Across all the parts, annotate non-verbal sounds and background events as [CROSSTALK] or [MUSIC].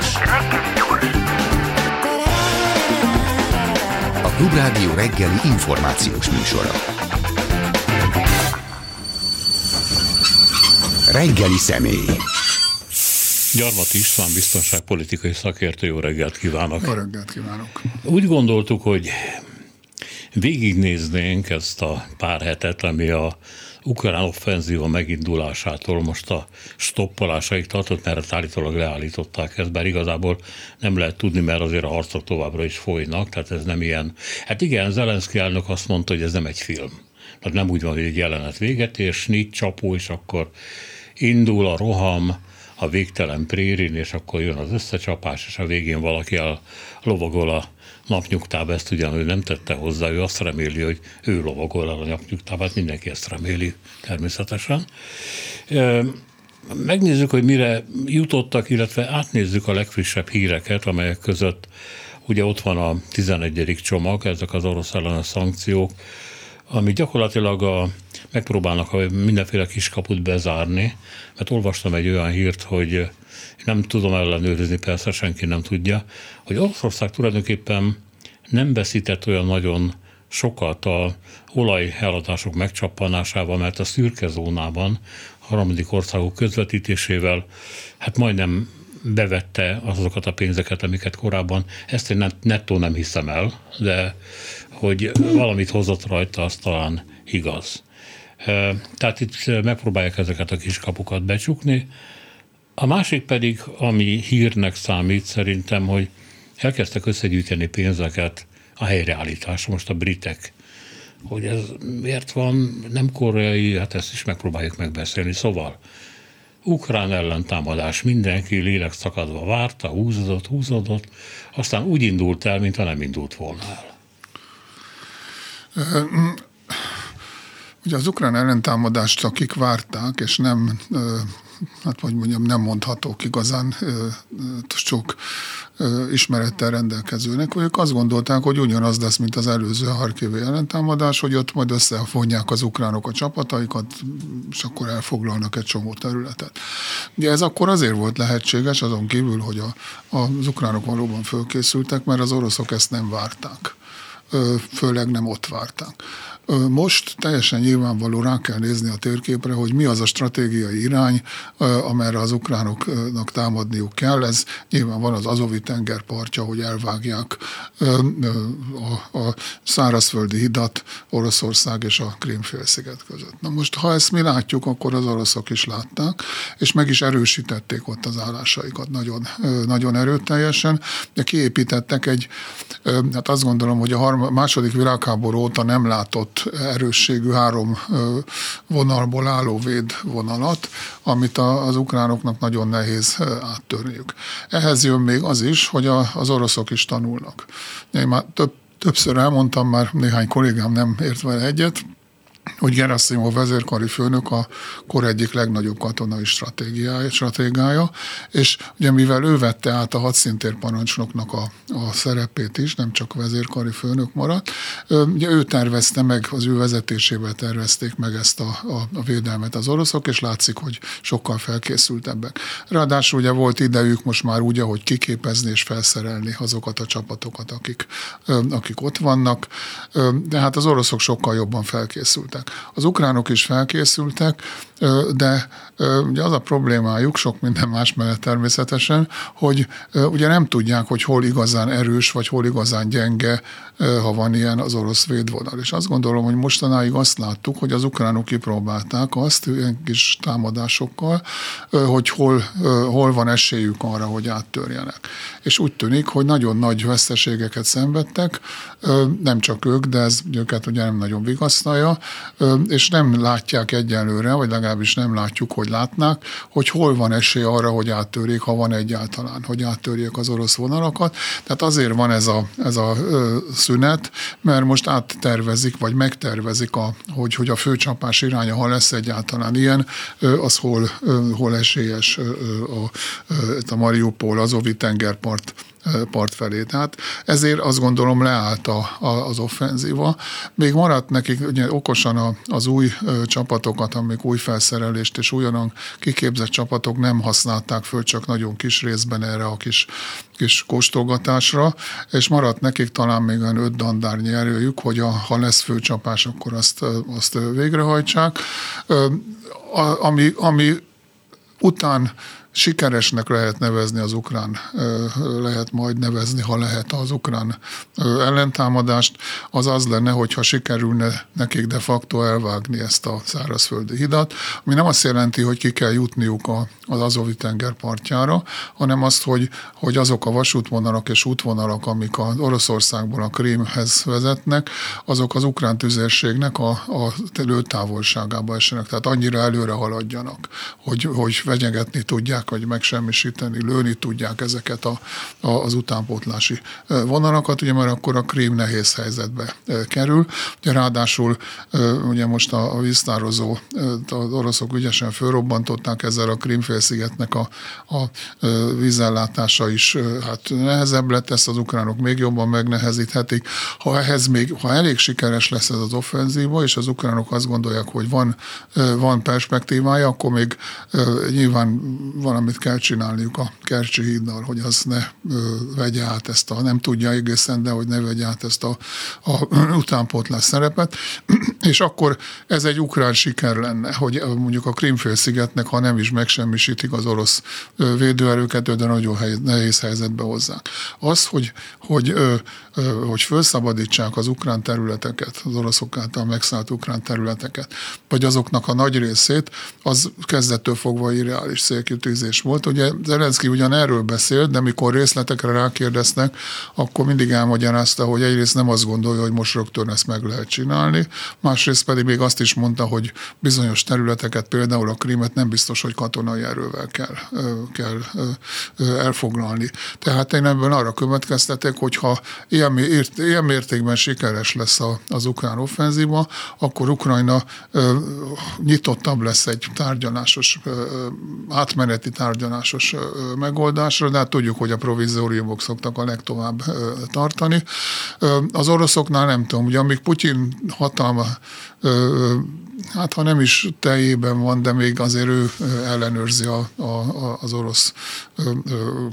gyors, a Klubrádió reggeli információs műsora. Reggeli személy. Gyarmati István biztonságpolitikai szakértő, jó reggelt kívánok! Jó reggelt kívánok! Úgy gondoltuk, hogy végignéznénk ezt a pár hetet, ami a ukrán offenzíva megindulásától most a stoppolásaig tartott, mert állítólag leállították ezt, bár igazából nem lehet tudni, mert azért a harcok továbbra is folynak, tehát ez nem ilyen. Hát igen, Zelenszky elnök azt mondta, hogy ez nem egy film. Tehát nem úgy van, hogy egy jelenet véget és nincs csapó, és akkor indul a roham, a végtelen prérin, és akkor jön az összecsapás, és a végén valaki a lovagol a napnyugtába, ezt ugyan ő nem tette hozzá, ő azt reméli, hogy ő lovagol el a napnyugtába, hát mindenki ezt reméli természetesen. Megnézzük, hogy mire jutottak, illetve átnézzük a legfrissebb híreket, amelyek között ugye ott van a 11. csomag, ezek az orosz ellenes szankciók, ami gyakorlatilag a, megpróbálnak mindenféle kiskaput bezárni, mert olvastam egy olyan hírt, hogy nem tudom ellenőrizni, persze senki nem tudja, hogy Oroszország tulajdonképpen nem veszített olyan nagyon sokat a olajheladások megcsappanásával, mert a szürke zónában harmadik országok közvetítésével hát majdnem bevette azokat a pénzeket, amiket korábban, ezt én nettó nem hiszem el, de hogy valamit hozott rajta, az talán igaz. Tehát itt megpróbálják ezeket a kis kapukat becsukni. A másik pedig, ami hírnek számít szerintem, hogy elkezdtek összegyűjteni pénzeket a helyreállításra. Most a britek hogy ez miért van nem koreai, hát ezt is megpróbáljuk megbeszélni. Szóval ukrán ellentámadás, mindenki lélek szakadva várta, húzódott, húzódott, aztán úgy indult el, mintha nem indult volna el. Ugye az ukrán ellentámadást, akik várták, és nem, hát hogy mondjam, nem mondhatók igazán sok ismerettel rendelkezőnek, hogy ők azt gondolták, hogy ugyanaz lesz, mint az előző Harkivi ellentámadás, hogy ott majd összefonják az ukránok a csapataikat, és akkor elfoglalnak egy csomó területet. Ugye ez akkor azért volt lehetséges, azon kívül, hogy a, az ukránok valóban fölkészültek, mert az oroszok ezt nem várták főleg nem ott várták. Most teljesen nyilvánvaló rá kell nézni a térképre, hogy mi az a stratégiai irány, amerre az ukránoknak támadniuk kell. Ez nyilván van az Azovi tenger partja, hogy elvágják a, szárazföldi hidat Oroszország és a Krímfélsziget között. Na most, ha ezt mi látjuk, akkor az oroszok is látták, és meg is erősítették ott az állásaikat nagyon, nagyon erőteljesen. De kiépítettek egy, hát azt gondolom, hogy a második világháború óta nem látott erősségű három vonalból álló védvonalat, amit az ukránoknak nagyon nehéz áttörniük. Ehhez jön még az is, hogy az oroszok is tanulnak. Én már több, többször elmondtam, már néhány kollégám nem ért vele egyet, hogy Gerasimov vezérkari főnök a kor egyik legnagyobb katonai stratégiája, stratégiája, és ugye mivel ő vette át a hadszintér parancsnoknak a, a szerepét is, nem csak vezérkari főnök maradt, ugye ő tervezte meg, az ő vezetésével tervezték meg ezt a, a, a védelmet az oroszok, és látszik, hogy sokkal felkészültebbek. Ráadásul ugye volt idejük most már úgy, hogy kiképezni és felszerelni azokat a csapatokat, akik, akik ott vannak, de hát az oroszok sokkal jobban felkészültek. Az ukránok is felkészültek, de ugye az a problémájuk, sok minden más mellett természetesen, hogy ugye nem tudják, hogy hol igazán erős, vagy hol igazán gyenge, ha van ilyen az orosz védvonal. És azt gondolom, hogy mostanáig azt láttuk, hogy az ukránok kipróbálták azt ilyen kis támadásokkal, hogy hol, hol van esélyük arra, hogy áttörjenek. És úgy tűnik, hogy nagyon nagy veszteségeket szenvedtek, nem csak ők, de ez őket ugye nem nagyon vigasztalja, és nem látják egyelőre, vagy legalábbis nem látjuk, hogy látnák, hogy hol van esély arra, hogy áttörjék, ha van egyáltalán, hogy áttörjék az orosz vonalakat. Tehát azért van ez a, ez a szünet, mert most áttervezik, vagy megtervezik, a, hogy, hogy a főcsapás iránya, ha lesz egyáltalán ilyen, az hol, hol esélyes a, a Mariupol, az Ovi tengerpart part felé. Tehát ezért azt gondolom leállt a, a, az offenzíva. Még maradt nekik ugye okosan a, az új csapatokat, amik új felszerelést és újonnan kiképzett csapatok nem használták föl, csak nagyon kis részben erre a kis kis kóstolgatásra, és maradt nekik talán még olyan öt dandárnyi erőjük, hogy a, ha lesz főcsapás, akkor azt, azt végrehajtsák. Ami, ami után sikeresnek lehet nevezni az ukrán, lehet majd nevezni, ha lehet az ukrán ellentámadást, az az lenne, hogyha sikerülne nekik de facto elvágni ezt a szárazföldi hidat, ami nem azt jelenti, hogy ki kell jutniuk az Azovi tenger partjára, hanem azt, hogy, hogy azok a vasútvonalak és útvonalak, amik az Oroszországból a Krímhez vezetnek, azok az ukrán tüzérségnek a, a lőtávolságába essenek, tehát annyira előre haladjanak, hogy, hogy vegyegetni tudják tudják, vagy megsemmisíteni, lőni tudják ezeket a, a, az utánpótlási vonalakat, ugye mert akkor a krím nehéz helyzetbe kerül. Ugye ráadásul ugye most a, a víztározó, az oroszok ügyesen fölrobbantották ezzel a Krímfélszigetnek a, a vízellátása is hát nehezebb lett, ezt az ukránok még jobban megnehezíthetik. Ha ehhez még, ha elég sikeres lesz ez az offenzíva, és az ukránok azt gondolják, hogy van, van perspektívája, akkor még nyilván valamit kell csinálniuk a Kercsi híddal, hogy az ne ö, vegye át ezt a, nem tudja egészen, de hogy ne vegye át ezt a, a [CLEARS THROAT] utánpótlás szerepet, [CLEARS THROAT] és akkor ez egy ukrán siker lenne, hogy mondjuk a Krimfélszigetnek, ha nem is megsemmisítik az orosz védőerőket, de nagyon nehéz helyzetbe hozzák. Az, hogy, hogy, hogy felszabadítsák az ukrán területeket, az oroszok által megszállt ukrán területeket, vagy azoknak a nagy részét, az kezdettől fogva irreális célkitűzés célkitűzés volt. Ugye Zelenszky ugyan erről beszélt, de mikor részletekre rákérdeznek, akkor mindig elmagyarázta, hogy egyrészt nem azt gondolja, hogy most rögtön ezt meg lehet csinálni, másrészt pedig még azt is mondta, hogy bizonyos területeket, például a krímet nem biztos, hogy katonai erővel kell, kell elfoglalni. Tehát én ebből arra következtetek, hogy ha ilyen, ilyen mértékben sikeres lesz az ukrán offenzíva, akkor Ukrajna nyitottabb lesz egy tárgyalásos átmeneti tárgyalásos megoldásra, de hát tudjuk, hogy a provizóriumok szoktak a legtovább tartani. Az oroszoknál nem tudom, ugye amíg Putyin hatalma hát ha nem is teljében van, de még azért ő ellenőrzi a, a, az orosz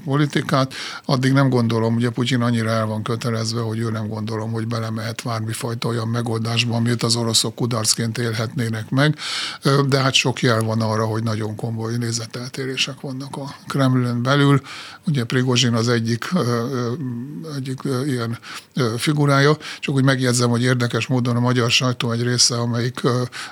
politikát, addig nem gondolom, ugye Putyin annyira el van kötelezve, hogy ő nem gondolom, hogy belemehet bármifajta olyan megoldásba, amit az oroszok kudarcként élhetnének meg, de hát sok jel van arra, hogy nagyon komoly nézeteltérések vannak a Kremlin belül. Ugye Prigozsin az egyik, egyik ilyen figurája, csak úgy megjegyzem, hogy érdekes módon a magyar sajtó egy része, amelyik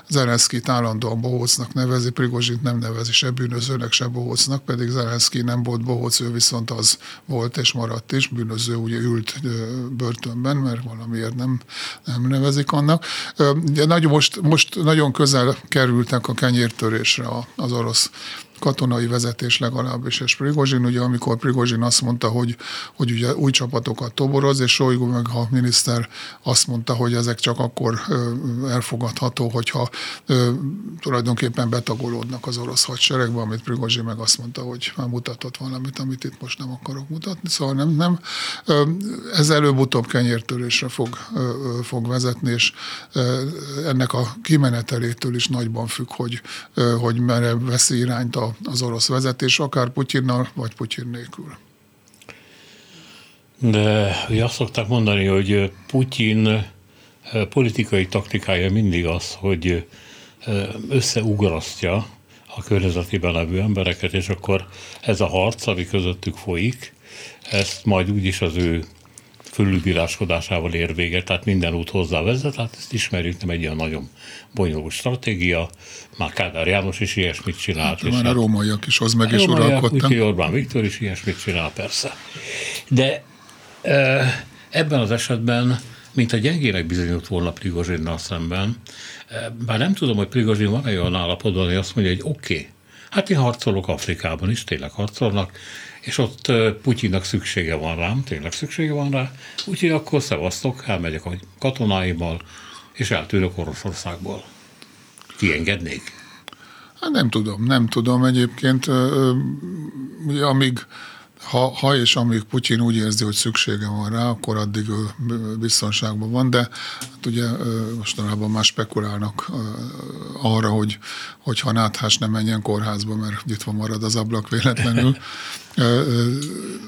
Zelenszkit állandóan bohócnak nevezi, Prigozsit nem nevezi se bűnözőnek, se bohócnak, pedig Zelenszky nem volt bohóc, ő viszont az volt és maradt is, bűnöző ugye ült börtönben, mert valamiért nem, nem nevezik annak. De nagyon, most, most nagyon közel kerültek a kenyértörésre az orosz katonai vezetés legalábbis, és Prigozsin, ugye amikor Prigozsin azt mondta, hogy, hogy ugye új csapatokat toboroz, és Sojgu meg a miniszter azt mondta, hogy ezek csak akkor elfogadható, hogyha tulajdonképpen betagolódnak az orosz hadseregbe, amit Prigozsin meg azt mondta, hogy már mutatott valamit, amit itt most nem akarok mutatni. Szóval nem, nem ez előbb-utóbb kenyértörésre fog, fog vezetni, és ennek a kimenetelétől is nagyban függ, hogy, hogy merre veszi irányt a az orosz vezetés, akár Putyinnal, vagy Putyin nélkül. De ugye azt szokták mondani, hogy Putyin eh, politikai taktikája mindig az, hogy eh, összeugrasztja a környezetében levő embereket, és akkor ez a harc, ami közöttük folyik, ezt majd úgyis az ő fölülbíráskodásával ér véget, tehát minden út hozzá vezet, hát ezt ismerjük, nem egy olyan nagyon bonyolult stratégia, már Kádár János is ilyesmit csinált. Hát, már a rómaiak is hoz meg is uralkodtak. Orbán Viktor is ilyesmit csinál, persze. De ebben az esetben, mint a gyengének bizonyult volna Prigozsinnal szemben, bár nem tudom, hogy Prigozsin van olyan állapotban, hogy azt mondja, hogy oké, okay, hát én harcolok Afrikában is, tényleg harcolnak, és ott Putyinnak szüksége van rám, tényleg szüksége van rá, úgyhogy akkor szevasztok, elmegyek a katonáimmal, és eltűnök Oroszországból. Kiengednék? Hát nem tudom, nem tudom egyébként, ugye, amíg ha, ha és amíg Putyin úgy érzi, hogy szüksége van rá, akkor addig ő biztonságban van, de hát ugye mostanában már spekulálnak arra, hogy, hogy ha náthás nem menjen kórházba, mert nyitva marad az ablak véletlenül. [LAUGHS]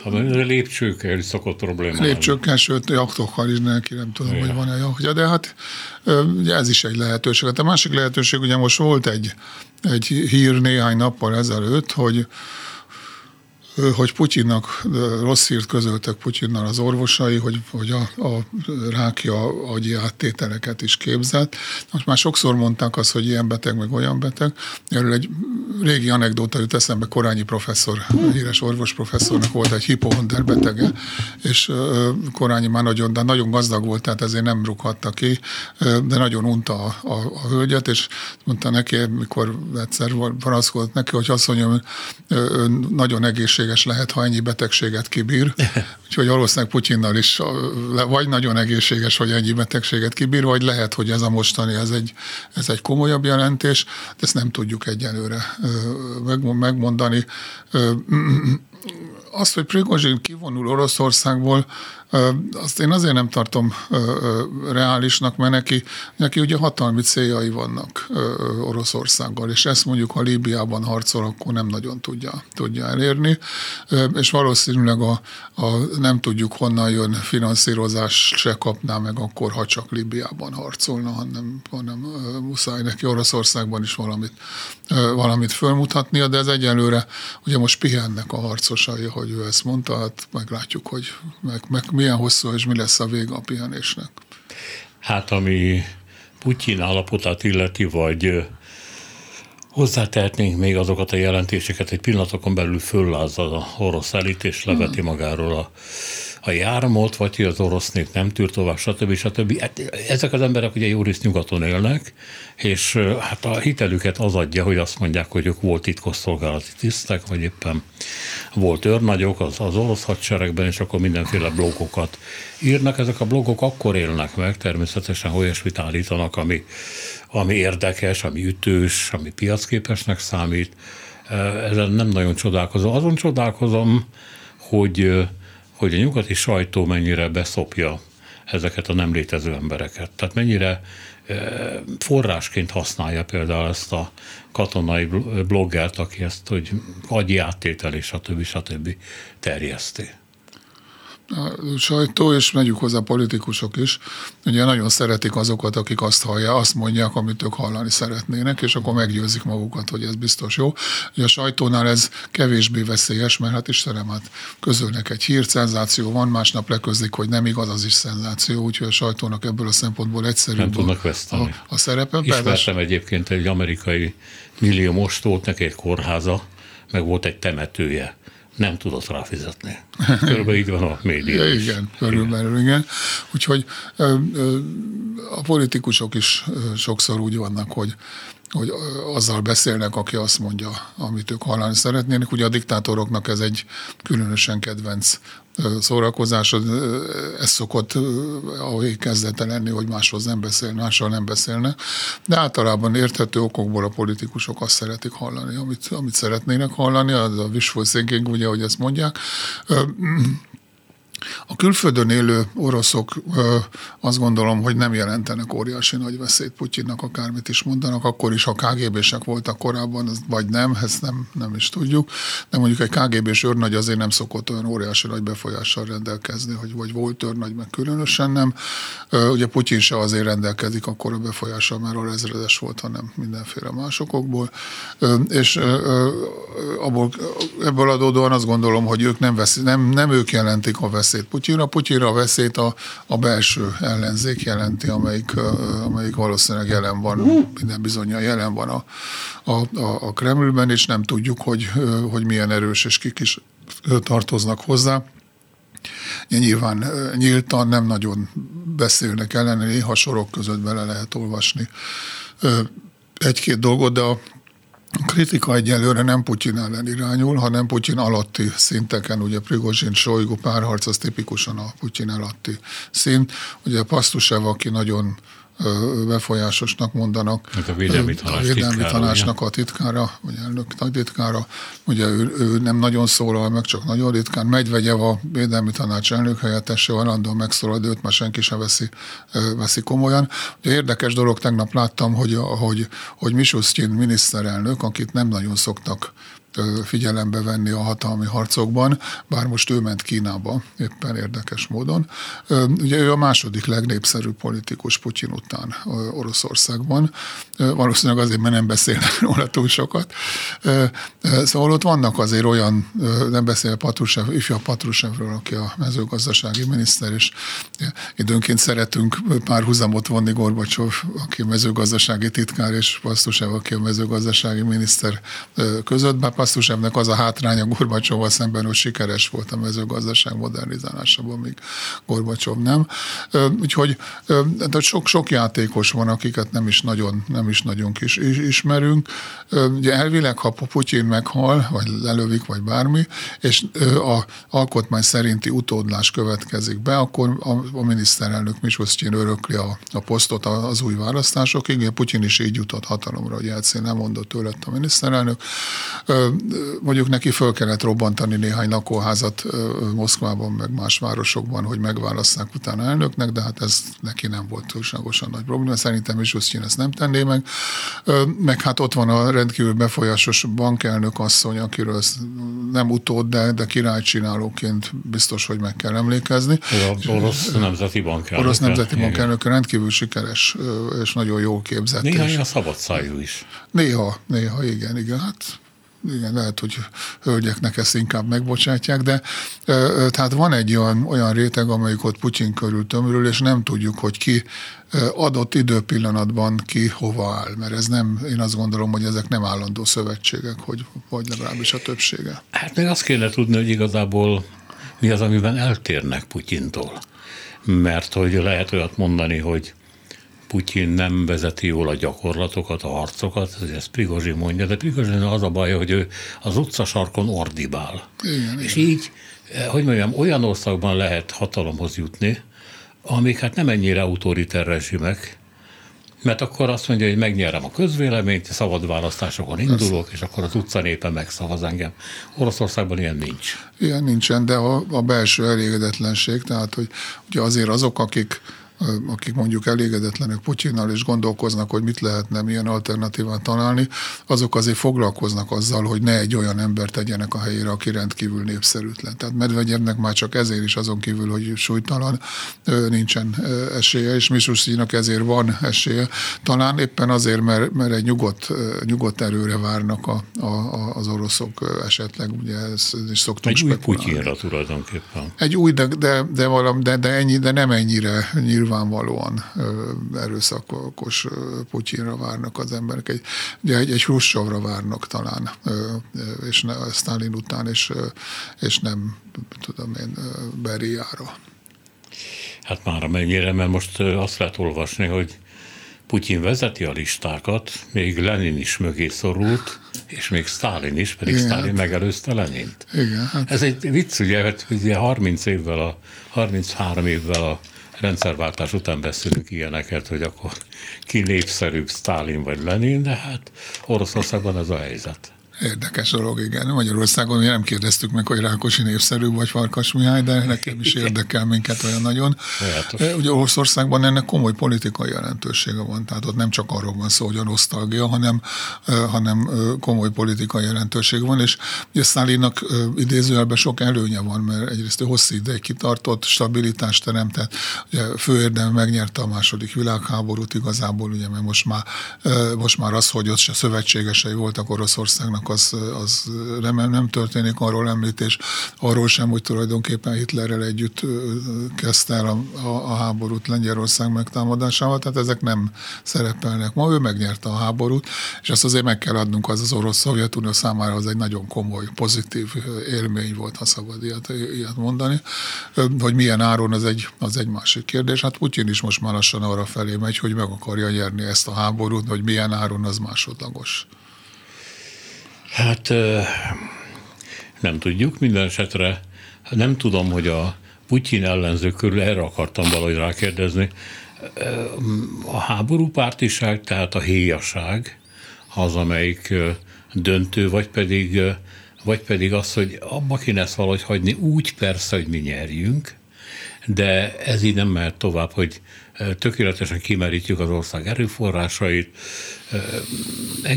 A lépcsőkkel szokott probléma. Lépcsőkkel, sőt, jaktokkal is neki nem tudom, ja. hogy van-e jakja, de hát ugye ez is egy lehetőség. Hát a másik lehetőség, ugye most volt egy, egy hír néhány nappal ezelőtt, hogy hogy Putyinnak rossz hírt közöltek Putyinnal az orvosai, hogy, hogy a, a rákja agyi áttételeket is képzett. Most már sokszor mondták azt, hogy ilyen beteg, meg olyan beteg. Erről egy régi anekdóta jut eszembe, Korányi professzor, híres orvos professzornak volt egy hipohonder betege, és Korányi már nagyon, de nagyon gazdag volt, tehát ezért nem rúghatta ki, de nagyon unta a, a, a hölgyet, és mondta neki, mikor egyszer panaszkodott neki, hogy azt mondja, hogy nagyon egészséges egészséges lehet, ha ennyi betegséget kibír. [LAUGHS] Úgyhogy valószínűleg Putyinnal is vagy nagyon egészséges, hogy ennyi betegséget kibír, vagy lehet, hogy ez a mostani, ez egy, ez egy komolyabb jelentés, de ezt nem tudjuk egyelőre megmondani. [CLEARS THROAT] Azt, hogy Prigozsin kivonul Oroszországból, azt én azért nem tartom reálisnak, mert neki, neki ugye hatalmi céljai vannak Oroszországgal, és ezt mondjuk, ha Líbiában harcol, akkor nem nagyon tudja, tudja elérni, és valószínűleg a, a nem tudjuk honnan jön finanszírozás se kapná meg akkor, ha csak Líbiában harcolna, hanem, hanem muszáj neki Oroszországban is valamit, valamit fölmutatnia, de ez egyelőre ugye most pihennek a harcosai, hogy ő ezt mondta, hát meglátjuk, hogy meg, meg milyen hosszú és mi lesz a vége a pihenésnek? Hát ami Putyin állapotát illeti, vagy Hozzátehetnénk még azokat a jelentéseket, egy pillanatokon belül föllázza a orosz elit, és leveti magáról a a jármot, vagy hogy az orosz nép nem tűr tovább, stb. stb. Hát, ezek az emberek ugye jó részt nyugaton élnek, és hát a hitelüket az adja, hogy azt mondják, hogy ők volt titkosszolgálati tisztek, vagy éppen volt őrnagyok az, az orosz hadseregben, és akkor mindenféle blogokat írnak. Ezek a blogok akkor élnek meg, természetesen olyasmit állítanak, ami, ami érdekes, ami ütős, ami piacképesnek számít. Ezen nem nagyon csodálkozom. Azon csodálkozom, hogy hogy a nyugati sajtó mennyire beszopja ezeket a nem létező embereket. Tehát mennyire eh, forrásként használja például ezt a katonai bloggert, aki ezt, hogy agyi áttétel és stb. stb. terjeszti a sajtó, és megyük hozzá politikusok is, ugye nagyon szeretik azokat, akik azt hallják, azt mondják, amit ők hallani szeretnének, és akkor meggyőzik magukat, hogy ez biztos jó. Ugye a sajtónál ez kevésbé veszélyes, mert hát Istenem, hát közölnek egy hírt, szenzáció van, másnap leközlik, hogy nem igaz, az is szenzáció, úgyhogy a sajtónak ebből a szempontból egyszerűbb nem tudnak veszteni. A, a szerepe. Ismertem egyébként egy amerikai millió most volt neki egy kórháza, meg volt egy temetője nem tudott ráfizetni. Körülbelül így van a média ja, Igen, körülbelül igen. Úgyhogy a politikusok is sokszor úgy vannak, hogy hogy azzal beszélnek, aki azt mondja, amit ők hallani szeretnének. Ugye a diktátoroknak ez egy különösen kedvenc szórakozás, ez szokott ahogy kezdete lenni, hogy máshoz nem beszél, mással nem beszélne, de általában érthető okokból a politikusok azt szeretik hallani, amit, amit szeretnének hallani, az a wishful thinking, ugye, hogy ezt mondják. A külföldön élő oroszok azt gondolom, hogy nem jelentenek óriási nagy veszélyt Putyinnak, akármit is mondanak, akkor is, ha KGB-sek voltak korábban, vagy nem, ezt nem, nem is tudjuk, de mondjuk egy KGB-s őrnagy azért nem szokott olyan óriási nagy befolyással rendelkezni, hogy vagy volt őrnagy, meg különösen nem. Ugye Putyin se azért rendelkezik akkor a befolyással, mert a ezredes volt, hanem mindenféle másokból. És abból, ebből adódóan azt gondolom, hogy ők nem, vesz, nem, nem ők jelentik a veszélyt Putyinra. Putyinra a veszélyt a, a belső ellenzék jelenti, amelyik, amelyik valószínűleg jelen van, minden bizonyal jelen van a, a, a Kremlben, és nem tudjuk, hogy, hogy milyen erős és kik is tartoznak hozzá. Nyilván nyíltan nem nagyon beszélnek ellene, néha sorok között bele lehet olvasni egy-két dolgot, de a a kritika egyelőre nem Putyin ellen irányul, hanem Putyin alatti szinteken, ugye Prigozsin, Sojgu párharc az tipikusan a Putyin alatti szint. Ugye Pastusev, aki nagyon befolyásosnak mondanak. Hát a védelmi, tanács a védelmi titkára, tanácsnak a titkára, vagy elnök nagytitkára. Ugye ő, ő, nem nagyon szólal meg, csak nagyon ritkán. Medvegyev a védelmi tanács elnök helyettese, állandóan megszólal, de őt már senki sem veszi, veszi komolyan. Ugye érdekes dolog, tegnap láttam, hogy, hogy, hogy Misusztyin miniszterelnök, akit nem nagyon szoktak figyelembe venni a hatalmi harcokban, bár most ő ment Kínába, éppen érdekes módon. Ugye ő a második legnépszerűbb politikus Putyin után Oroszországban, valószínűleg azért, mert nem beszélnek [LAUGHS] róla túl sokat. Szóval ott vannak azért olyan, nem beszél Patrusev, ifja Patrusevről, aki a mezőgazdasági miniszter, és időnként szeretünk pár huzamot vonni Gorbacsov, aki a mezőgazdasági titkár, és Patrushev, aki a mezőgazdasági miniszter között, bár Patrusevnek az a hátránya Gorbacsovval szemben, hogy sikeres volt a mezőgazdaság modernizálásában, míg Gorbacsov nem. Úgyhogy de sok, sok játékos van, akiket nem is nagyon, nem is nagyon kis ismerünk. Ugye elvileg, ha Putyin meghal, vagy lelövik, vagy bármi, és a alkotmány szerinti utódlás következik be, akkor a, miniszterelnök Misusztyin örökli a, a posztot az új választásokig. Putyin is így jutott hatalomra, hogy Jelcén nem mondott tőle a miniszterelnök mondjuk neki föl kellett robbantani néhány lakóházat Moszkvában, meg más városokban, hogy megválasszák utána elnöknek, de hát ez neki nem volt túlságosan nagy probléma. Szerintem is Usztyin ezt nem tenné meg. Meg hát ott van a rendkívül befolyásos bankelnök asszony, akiről nem utód, de, de királycsinálóként biztos, hogy meg kell emlékezni. Az orosz nemzeti bankelnök. Orosz nemzeti bankelnök rendkívül sikeres és nagyon jól képzett. Néha a szabad szájú is. Néha, néha, igen, igen. Hát igen, lehet, hogy hölgyeknek ezt inkább megbocsátják, de tehát van egy olyan, olyan réteg, amelyik ott Putyin körül tömörül, és nem tudjuk, hogy ki adott időpillanatban ki hova áll, mert ez nem, én azt gondolom, hogy ezek nem állandó szövetségek, hogy, vagy legalábbis a többsége. Hát még azt kéne tudni, hogy igazából mi az, amiben eltérnek Putyintól. Mert hogy lehet olyat mondani, hogy Putyin nem vezeti jól a gyakorlatokat, a harcokat, ez ezt Prigozsi mondja, de Prigozsin az a baj, hogy ő az utcasarkon ordibál. Igen, és igen. így, eh, hogy mondjam, olyan országban lehet hatalomhoz jutni, amik hát nem ennyire autoriter rezsimek, mert akkor azt mondja, hogy megnyerem a közvéleményt, szabad választásokon indulok, és akkor az utca népe megszavaz engem. Oroszországban ilyen nincs. Ilyen nincsen, de a, a belső elégedetlenség, tehát hogy ugye azért azok, akik akik mondjuk elégedetlenek Putyinnal, és gondolkoznak, hogy mit lehetne, milyen alternatívát találni, azok azért foglalkoznak azzal, hogy ne egy olyan ember tegyenek a helyére, aki rendkívül népszerűtlen. Tehát Medvegyevnek már csak ezért is azon kívül, hogy súlytalan, nincsen esélye, és Misusztinak ezért van esélye. Talán éppen azért, mert, mert egy nyugodt, nyugodt erőre várnak a, a, az oroszok esetleg, ugye ezt is szoktunk Egy új Putyinra tulajdonképpen. Egy új, de, de, de, valam, de, de, ennyi, de nem ennyire nyilván nyilvánvalóan erőszakos Putyinra várnak az emberek. Egy, ugye egy, egy Hruscsovra várnak talán, és ne, Stalin után, és, és nem tudom én, Beriára. Hát már amennyire, mert most azt lehet olvasni, hogy Putyin vezeti a listákat, még Lenin is mögé szorult, és még Stalin is, pedig Igen. Stalin megelőzte Lenint. Igen, hát. Ez egy vicc, ugye, mert ugye 30 évvel, a, 33 évvel a rendszerváltás után beszélünk ilyeneket, hogy akkor ki népszerűbb, Stalin vagy Lenin, de hát Oroszországban ez a helyzet. Érdekes dolog, igen. Magyarországon mi nem kérdeztük meg, hogy Rákosi népszerű vagy Farkas Mihály, de nekem is érdekel minket olyan nagyon. Játos. Ugye Oroszországban ennek komoly politikai jelentősége van, tehát ott nem csak arról van szó, hogy a nosztalgia, hanem, hanem komoly politikai jelentőség van, és ugye Stalinnak idézőjelben sok előnye van, mert egyrészt ő hosszú ideig kitartott, stabilitást teremtett, ugye főérdem megnyerte a második világháborút igazából, ugye, mert most már, most már az, hogy ott se szövetségesei voltak Oroszországnak, az, az remélem nem történik arról említés, arról sem, hogy tulajdonképpen Hitlerrel együtt kezdte el a, a, a háborút Lengyelország megtámadásával, tehát ezek nem szerepelnek. Ma ő megnyerte a háborút, és ezt azért meg kell adnunk az az orosz Szovjetunió számára, az egy nagyon komoly, pozitív élmény volt, ha szabad ilyet, ilyet mondani. Hogy milyen áron, az egy, az egy másik kérdés. Hát Putyin is most már lassan arra felé megy, hogy meg akarja nyerni ezt a háborút, hogy milyen áron, az másodlagos. Hát nem tudjuk, minden esetre nem tudom, hogy a Putyin ellenzők körül erre akartam valahogy rákérdezni. a háborúpártiság, tehát a héjaság az, amelyik döntő, vagy pedig, vagy pedig az, hogy abba kéne ezt valahogy hagyni úgy persze, hogy mi nyerjünk, de ez így nem mehet tovább, hogy tökéletesen kimerítjük az ország erőforrásait,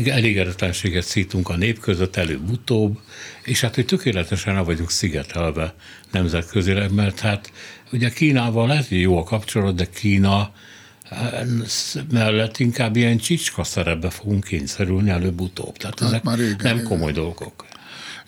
elégedetlenséget szítunk a nép között előbb-utóbb, és hát, hogy tökéletesen el vagyunk szigetelve nemzetközileg, mert hát ugye Kínával lehet, hogy jó a kapcsolat, de Kína mellett inkább ilyen csicska szerepbe fogunk kényszerülni előbb-utóbb. Tehát hát ezek már régen, nem komoly igen. dolgok.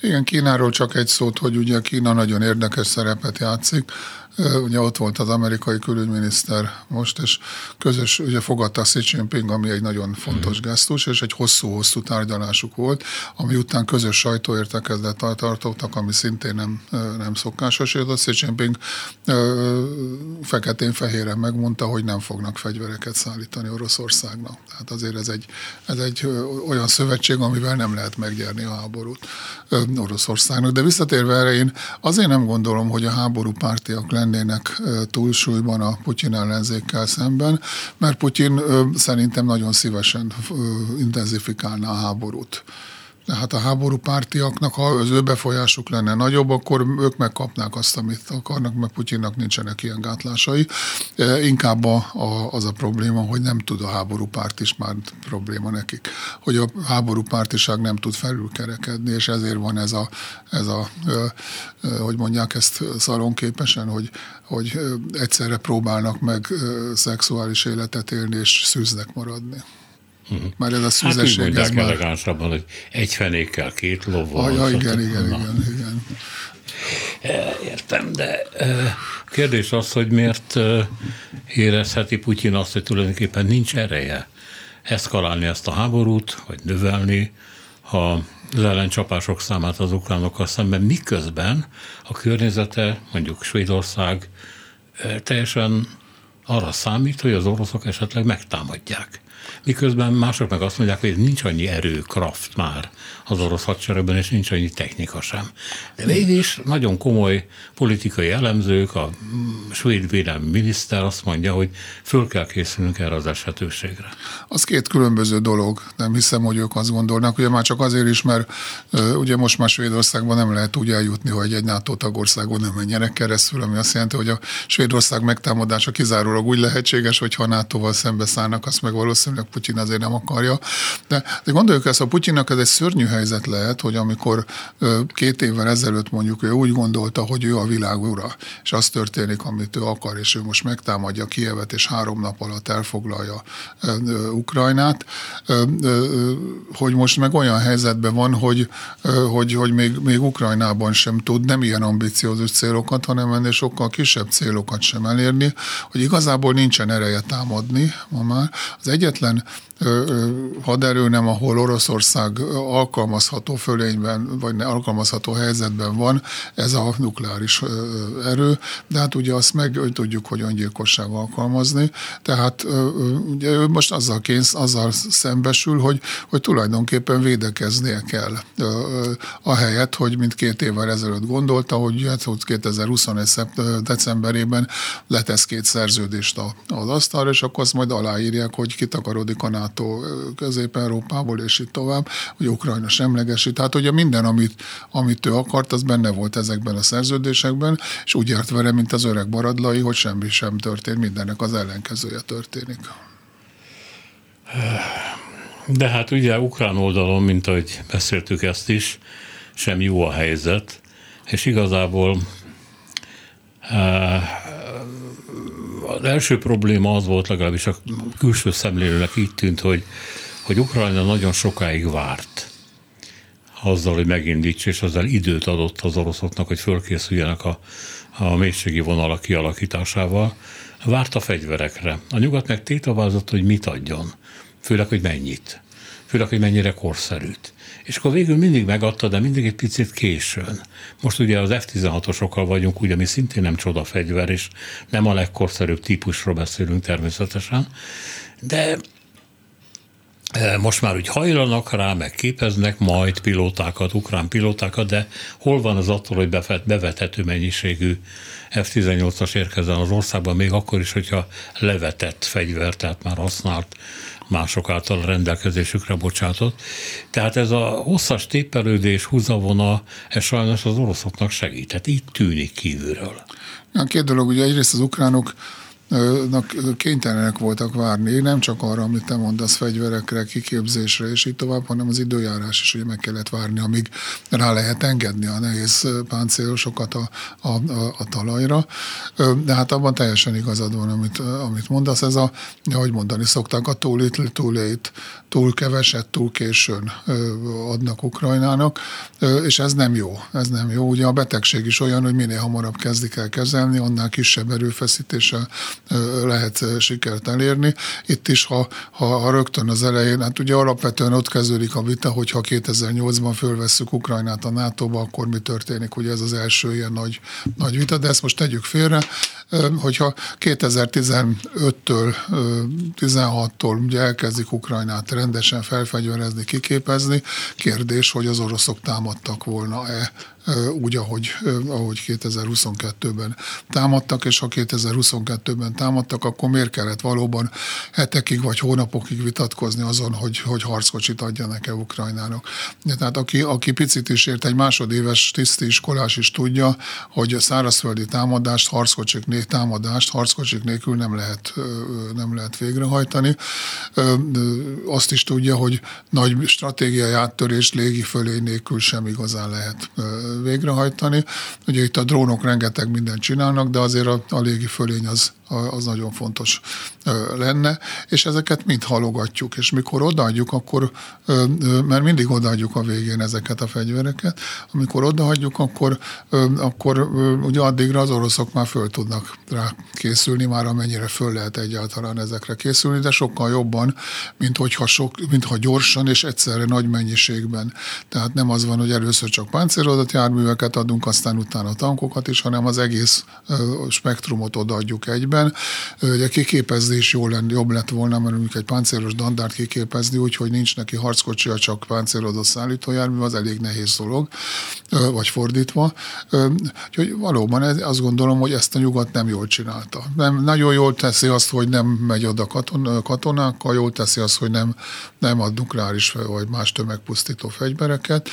Igen, Kínáról csak egy szót, hogy ugye Kína nagyon érdekes szerepet játszik. Ugye ott volt az amerikai külügyminiszter most, és közös, ugye fogadta Xi Jinping, ami egy nagyon fontos mm. gesztus, és egy hosszú-hosszú tárgyalásuk volt, ami után közös sajtóértekezlet tartottak, ami szintén nem, nem szokásos, és a Xi Jinping feketén-fehéren megmondta, hogy nem fognak fegyvereket szállítani Oroszországnak. Tehát azért ez egy, ez egy olyan szövetség, amivel nem lehet meggyerni a háborút Oroszországnak. De visszatérve erre, én azért nem gondolom, hogy a háború pártiak lennének túlsúlyban a Putyin ellenzékkel szemben, mert Putyin szerintem nagyon szívesen intenzifikálná a háborút. Tehát a háború pártiaknak, ha az ő befolyásuk lenne nagyobb, akkor ők megkapnák azt, amit akarnak, mert Putyinnak nincsenek ilyen gátlásai. Inkább a, a, az a probléma, hogy nem tud a háború párt is már probléma nekik. Hogy a háború pártiság nem tud felülkerekedni, és ezért van ez a, ez a hogy mondják ezt szalonképesen, hogy, hogy egyszerre próbálnak meg szexuális életet élni, és szűznek maradni. Uh-huh. Már ez a szűzesség. Hát úgy mondják már... elegánsabban, hogy egy fenékkel két lovval. Ah, ja, igen, igen, igen, igen. E, értem, de e, kérdés az, hogy miért e, érezheti Putyin azt, hogy tulajdonképpen nincs ereje eszkalálni ezt a háborút, vagy növelni, ha az ellencsapások számát az ukránokkal szemben, miközben a környezete, mondjuk Svédország teljesen arra számít, hogy az oroszok esetleg megtámadják miközben mások meg azt mondják, hogy nincs annyi erő, kraft már az orosz hadseregben, és nincs annyi technika sem. De mégis nagyon komoly politikai elemzők, a svéd védelmi miniszter azt mondja, hogy föl kell készülnünk erre az esetőségre. Az két különböző dolog. Nem hiszem, hogy ők azt gondolnak. Ugye már csak azért is, mert ugye most már Svédországban nem lehet úgy eljutni, hogy egy NATO tagországon nem menjenek keresztül, ami azt jelenti, hogy a Svédország megtámadása kizárólag úgy lehetséges, hogy ha NATO-val szembeszállnak, azt meg valószínűleg Putyin azért nem akarja. De, de gondoljuk ezt, a Putyinnak ez egy szörnyű helyzet lehet, hogy amikor két évvel ezelőtt mondjuk ő úgy gondolta, hogy ő a világ ura, és az történik, amit ő akar, és ő most megtámadja Kievet, és három nap alatt elfoglalja Ukrajnát, hogy most meg olyan helyzetben van, hogy, hogy, hogy még, még Ukrajnában sem tud nem ilyen ambiciózus célokat, hanem ennél sokkal kisebb célokat sem elérni, hogy igazából nincsen ereje támadni ma már. Az egyetlen haderő nem, ahol Oroszország alkalmazható fölényben, vagy alkalmazható helyzetben van, ez a nukleáris erő, de hát ugye azt meg hogy tudjuk, hogy öngyilkosság alkalmazni, tehát ugye ő most azzal, kénz, azzal szembesül, hogy, hogy tulajdonképpen védekeznie kell a helyet, hogy mint két évvel ezelőtt gondolta, hogy 2021. decemberében letesz két szerződést az asztalra, és akkor azt majd aláírják, hogy kitakarodik a NATO Közép-Európából, és itt tovább, hogy Ukrajna semlegesít. Tehát ugye minden, amit, amit ő akart, az benne volt ezekben a szerződésekben, és úgy járt vele, mint az öreg baradlai, hogy semmi sem történt, mindennek az ellenkezője történik. De hát ugye ukrán oldalon, mint ahogy beszéltük ezt is, sem jó a helyzet, és igazából az első probléma az volt, legalábbis a külső szemlélőnek így tűnt, hogy, hogy Ukrajna nagyon sokáig várt azzal, hogy megindítsa, és azzal időt adott az oroszoknak, hogy fölkészüljenek a, a mélységi vonalak kialakításával. Várt a fegyverekre. A nyugat meg tétavázott, hogy mit adjon. Főleg, hogy mennyit. Főleg, hogy mennyire korszerűt és akkor végül mindig megadta, de mindig egy picit későn. Most ugye az F-16-osokkal vagyunk, ugye mi szintén nem csoda fegyver, és nem a legkorszerűbb típusról beszélünk természetesen, de most már úgy hajlanak rá, meg képeznek majd pilótákat, ukrán pilótákat, de hol van az attól, hogy bevethető mennyiségű F-18-as érkezzen az országban, még akkor is, hogyha levetett fegyver, tehát már használt mások által rendelkezésükre bocsátott. Tehát ez a hosszas tépelődés, húzavona, ez sajnos az oroszoknak segített. Így tűnik kívülről. Ja, két dolog, ugye egyrészt az ukránok kénytelenek voltak várni, nem csak arra, amit te mondasz, fegyverekre, kiképzésre és így tovább, hanem az időjárás is, hogy meg kellett várni, amíg rá lehet engedni a nehéz páncélosokat a, a, a, a talajra. De hát abban teljesen igazad van, amit, amit mondasz. Ez a, ahogy mondani szokták, a túl little, too late, túl keveset, túl későn adnak Ukrajnának, és ez nem jó. Ez nem jó. Ugye a betegség is olyan, hogy minél hamarabb kezdik el kezelni, annál kisebb erőfeszítéssel lehet sikert elérni. Itt is, ha, ha, rögtön az elején, hát ugye alapvetően ott kezdődik a vita, hogyha 2008-ban fölvesszük Ukrajnát a NATO-ba, akkor mi történik, ugye ez az első ilyen nagy, nagy vita, de ezt most tegyük félre, hogyha 2015-től, 16-tól ugye elkezdik Ukrajnát rendesen felfegyverezni, kiképezni, kérdés, hogy az oroszok támadtak volna-e úgy, ahogy, ahogy 2022-ben támadtak, és ha 2022-ben támadtak, akkor miért kellett valóban hetekig vagy hónapokig vitatkozni azon, hogy, hogy harckocsit adjanak-e Ukrajnának. Tehát aki, aki picit is ért, egy másodéves tiszti iskolás is tudja, hogy a szárazföldi támadást, harckocsik, támadást harckocsik nélkül nem lehet, nem lehet végrehajtani. Azt is tudja, hogy nagy stratégiai áttörés légi fölény nélkül sem igazán lehet végrehajtani. Ugye itt a drónok rengeteg mindent csinálnak, de azért a, a légi fölény az, az nagyon fontos lenne, és ezeket mind halogatjuk, és mikor odaadjuk, akkor, mert mindig odaadjuk a végén ezeket a fegyvereket, amikor odaadjuk, akkor, akkor ugye addigra az oroszok már föl tudnak rá készülni, már amennyire föl lehet egyáltalán ezekre készülni, de sokkal jobban, mint hogyha, sok, mint ha gyorsan és egyszerre nagy mennyiségben. Tehát nem az van, hogy először csak páncélozott járműveket adunk, aztán utána tankokat is, hanem az egész spektrumot odaadjuk egyben. Ugye kiképezés jó lenne, jobb lett volna, mert mondjuk egy páncélos dandárt kiképezni, úgyhogy nincs neki harckocsia, csak páncélodott szállítójármű, az elég nehéz dolog, vagy fordítva. Úgyhogy valóban azt gondolom, hogy ezt a nyugat nem jól csinálta. Nem, nagyon jól teszi azt, hogy nem megy oda katon, katonákkal, jól teszi azt, hogy nem, nem ad nukleáris vagy más tömegpusztító fegyvereket,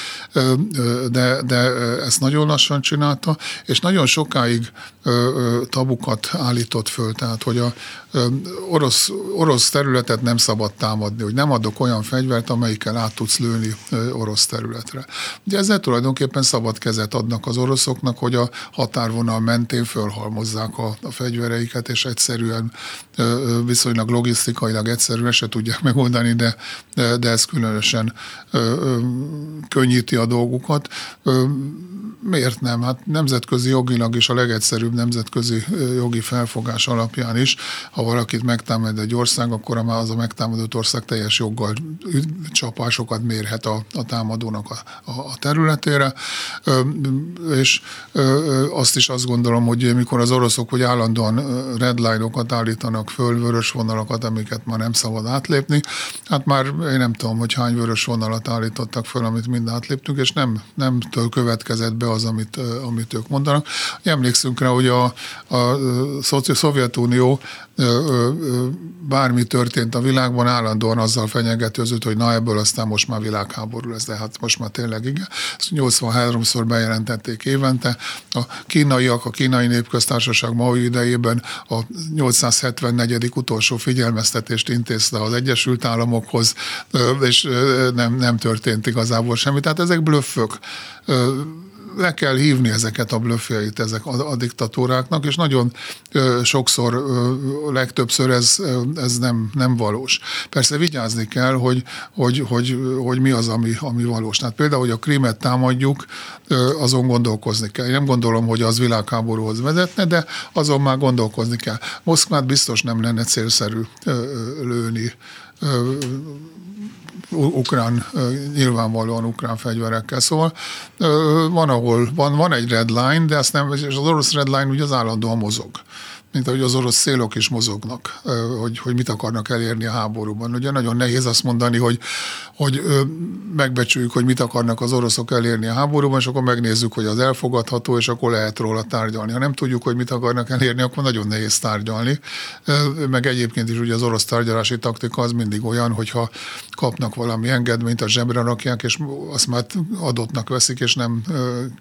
de, de ezt nagyon lassan csinálta, és nagyon sokáig tabukat állított föl, tehát hogy a orosz, orosz területet nem szabad támadni, hogy nem adok olyan fegyvert, amelyikkel át tudsz lőni orosz területre. Ugye ezzel tulajdonképpen szabad kezet adnak az oroszoknak, hogy a határvonal mentén fölhalmozzák a, a fegyvereiket, és egyszerűen viszonylag logisztikailag egyszerűen se tudják megoldani, de, de, de ez különösen könnyíti a dolgukat miért nem? Hát nemzetközi jogilag is a legegyszerűbb nemzetközi jogi felfogás alapján is, ha valakit megtámad egy ország, akkor az a megtámadott ország teljes joggal csapásokat mérhet a, a támadónak a, a, a területére, és azt is azt gondolom, hogy mikor az oroszok hogy állandóan redline-okat állítanak föl, vörös vonalakat, amiket már nem szabad átlépni, hát már én nem tudom, hogy hány vörös vonalat állítottak föl, amit mind átléptünk, és nem, nem következett be az, amit, amit ők mondanak. Emlékszünk rá, hogy a, a Szovjetunió bármi történt a világban, állandóan azzal fenyegetőzött, hogy na ebből aztán most már világháború lesz, de hát most már tényleg igen. Ezt 83-szor bejelentették évente. A kínaiak, a kínai népköztársaság Mao idejében a 874. utolsó figyelmeztetést intézte az Egyesült Államokhoz, és nem, nem történt igazából semmi. Tehát ezek blöffök le kell hívni ezeket a blöffjeit ezek a, a diktatúráknak, és nagyon ö, sokszor, ö, legtöbbször ez, ez nem, nem valós. Persze vigyázni kell, hogy, hogy, hogy, hogy mi az, ami, ami valós. Tehát például, hogy a krímet támadjuk, ö, azon gondolkozni kell. Én nem gondolom, hogy az világháborúhoz vezetne, de azon már gondolkozni kell. Moszkvát biztos nem lenne célszerű ö, lőni ukrán, nyilvánvalóan ukrán fegyverekkel. Szóval van, ahol van, van egy red line, de azt nem, és az orosz red line ugye az állandóan mozog. Mint ahogy az orosz szélok is mozognak, hogy, hogy mit akarnak elérni a háborúban. Ugye nagyon nehéz azt mondani, hogy, hogy megbecsüljük, hogy mit akarnak az oroszok elérni a háborúban, és akkor megnézzük, hogy az elfogadható, és akkor lehet róla tárgyalni. Ha nem tudjuk, hogy mit akarnak elérni, akkor nagyon nehéz tárgyalni. Meg egyébként is ugye az orosz tárgyalási taktika az mindig olyan, hogyha kapnak valami engedményt, a zsebre rakják, és azt már adottnak veszik, és nem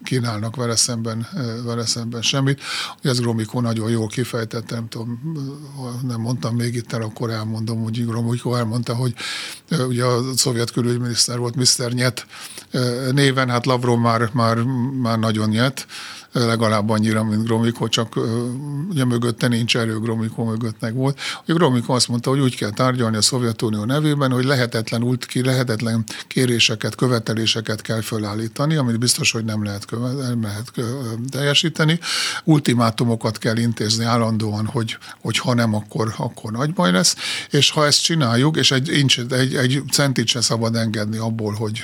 kínálnak vele szemben, vele szemben semmit. Ez Gromikó nagyon jól kifejtette, nem tudom, nem mondtam még itt el, akkor elmondom, hogy Gromikó elmondta, hogy ugye a szovjet külügyminiszter volt Mr. Nyet néven, hát Lavrov már, már, már nagyon nyet, legalább annyira, mint Gromiko, csak ugye mögötte nincs erő, Gromiko mögött volt. Ugye Gromiko azt mondta, hogy úgy kell tárgyalni a Szovjetunió nevében, hogy lehetetlen, út, ki lehetetlen kéréseket, követeléseket kell felállítani, amit biztos, hogy nem lehet, követ, nem lehet teljesíteni. Ultimátumokat kell intézni állandóan, hogy, hogy ha nem, akkor, akkor nagy baj lesz. És ha ezt csináljuk, és egy, egy, egy centit se szabad engedni abból, hogy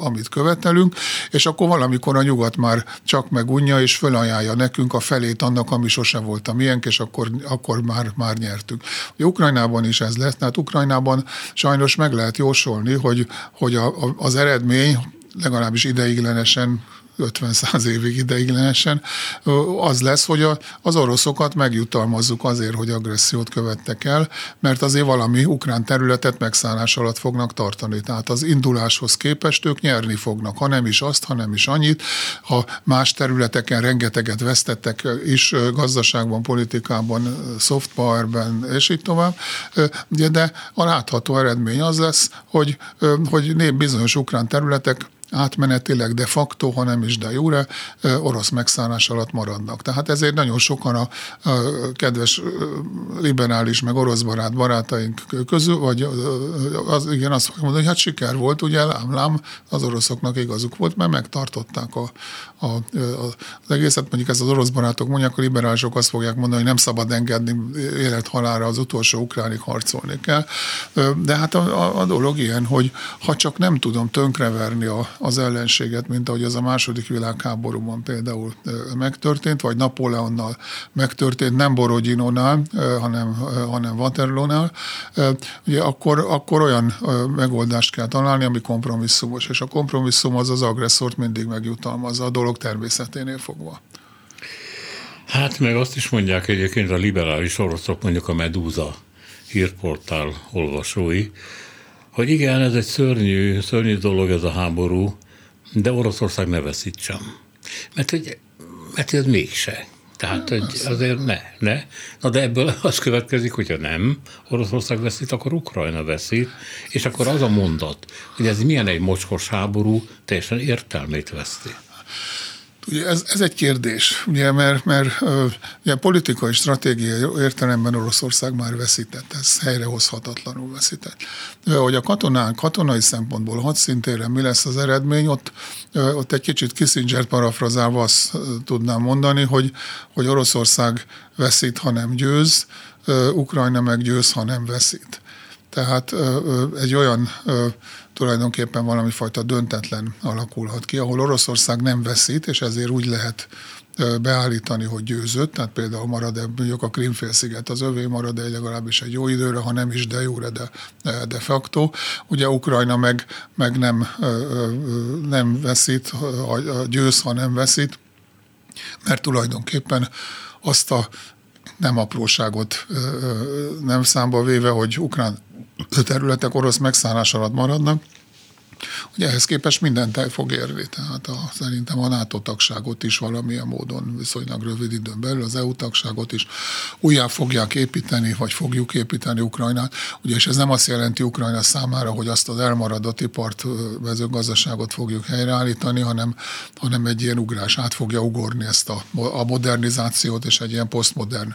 amit követelünk, és akkor valamikor a nyugat már csak meg vonja és fölajánlja nekünk a felét annak, ami sose volt a miénk, és akkor, akkor már, már nyertük. Ukrajnában is ez lesz, tehát Ukrajnában sajnos meg lehet jósolni, hogy, hogy a, a, az eredmény legalábbis ideiglenesen 50-100 évig ideiglenesen, az lesz, hogy az oroszokat megjutalmazzuk azért, hogy agressziót követtek el, mert azért valami ukrán területet megszállás alatt fognak tartani. Tehát az induláshoz képest ők nyerni fognak, ha nem is azt, ha nem is annyit. Ha más területeken rengeteget vesztettek is gazdaságban, politikában, soft és így tovább, de a látható eredmény az lesz, hogy, hogy bizonyos ukrán területek átmenetileg de facto, hanem is de jure orosz megszállás alatt maradnak. Tehát ezért nagyon sokan a, a kedves liberális meg orosz barát barátaink közül, vagy az, igen, azt fogja mondani, hogy hát siker volt, ugye lám, lám, az oroszoknak igazuk volt, mert megtartották a, a, a, az egészet. Mondjuk ez az orosz barátok mondják, a liberálisok azt fogják mondani, hogy nem szabad engedni élet-halára az utolsó ukránig harcolni kell. De hát a, a, a dolog ilyen, hogy ha csak nem tudom tönkreverni a, az ellenséget, mint ahogy az a második világháborúban például megtörtént, vagy Napóleonnal megtörtént, nem Borodinónál, hanem, hanem Waterloo-nál, ugye akkor, akkor olyan megoldást kell találni, ami kompromisszumos, és a kompromisszum az az agresszort mindig megjutalmazza a dolog természeténél fogva. Hát meg azt is mondják egyébként a liberális oroszok, mondjuk a Medúza hírportál olvasói, hogy igen, ez egy szörnyű, szörnyű dolog ez a háború, de Oroszország ne veszítsem. Mert hogy, mert ez mégse. Tehát hogy azért ne, ne. Na de ebből [LAUGHS] az következik, hogyha nem Oroszország veszít, akkor Ukrajna veszít, és akkor az a mondat, hogy ez milyen egy mocskos háború, teljesen értelmét veszti. Ugye ez, ez egy kérdés, ugye, mert, mert ugye politikai stratégiai értelemben Oroszország már veszített, ez helyrehozhatatlanul veszített. Hogy a katonán, katonai szempontból hadszintéren mi lesz az eredmény, ott, ott egy kicsit Kissinger parafrazálva azt tudnám mondani, hogy, hogy Oroszország veszít, ha nem győz, Ukrajna meg győz, ha nem veszít. Tehát egy olyan tulajdonképpen valami fajta döntetlen alakulhat ki, ahol Oroszország nem veszít, és ezért úgy lehet beállítani, hogy győzött, tehát például marad mondjuk a Krimfélsziget az övé marad egy legalábbis egy jó időre, ha nem is de jóre, de, de facto. Ugye Ukrajna meg, meg nem, nem veszít, győz, ha nem veszít, mert tulajdonképpen azt a nem apróságot nem számba véve, hogy ukrán területek orosz megszállás alatt maradnak, Ugye ehhez képest mindent el fog érni, tehát a, szerintem a NATO tagságot is valamilyen módon viszonylag rövid időn belül, az EU tagságot is újjá fogják építeni, vagy fogjuk építeni Ukrajnát. Ugye, és ez nem azt jelenti Ukrajna számára, hogy azt az elmaradott ipart, mezőgazdaságot fogjuk helyreállítani, hanem, hanem egy ilyen ugrás át fogja ugorni ezt a, a modernizációt, és egy ilyen posztmodern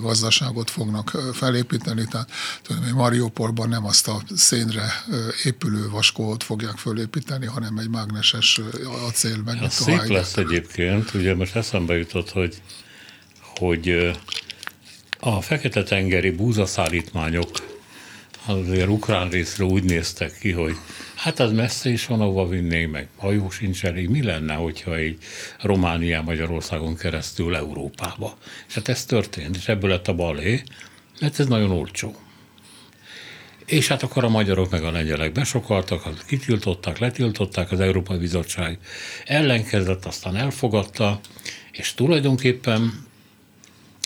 gazdaságot fognak felépíteni. Tehát tudom, Mariupolban nem azt a szénre épülő vaskót fogják fölépíteni, hanem egy mágneses acél meg Ez szép lesz egyébként, ugye most eszembe jutott, hogy, hogy a Fekete-tengeri búzaszállítmányok azért ukrán részre úgy néztek ki, hogy Hát az messze is van, ahova vinnék meg. Hajó sincs elég. Mi lenne, hogyha egy Románia Magyarországon keresztül Európába? És hát ez történt, és ebből lett a balé, mert ez nagyon olcsó. És hát akkor a magyarok meg a lengyelek besokaltak, kitiltották, letiltották, az Európai Bizottság ellenkezett, aztán elfogadta, és tulajdonképpen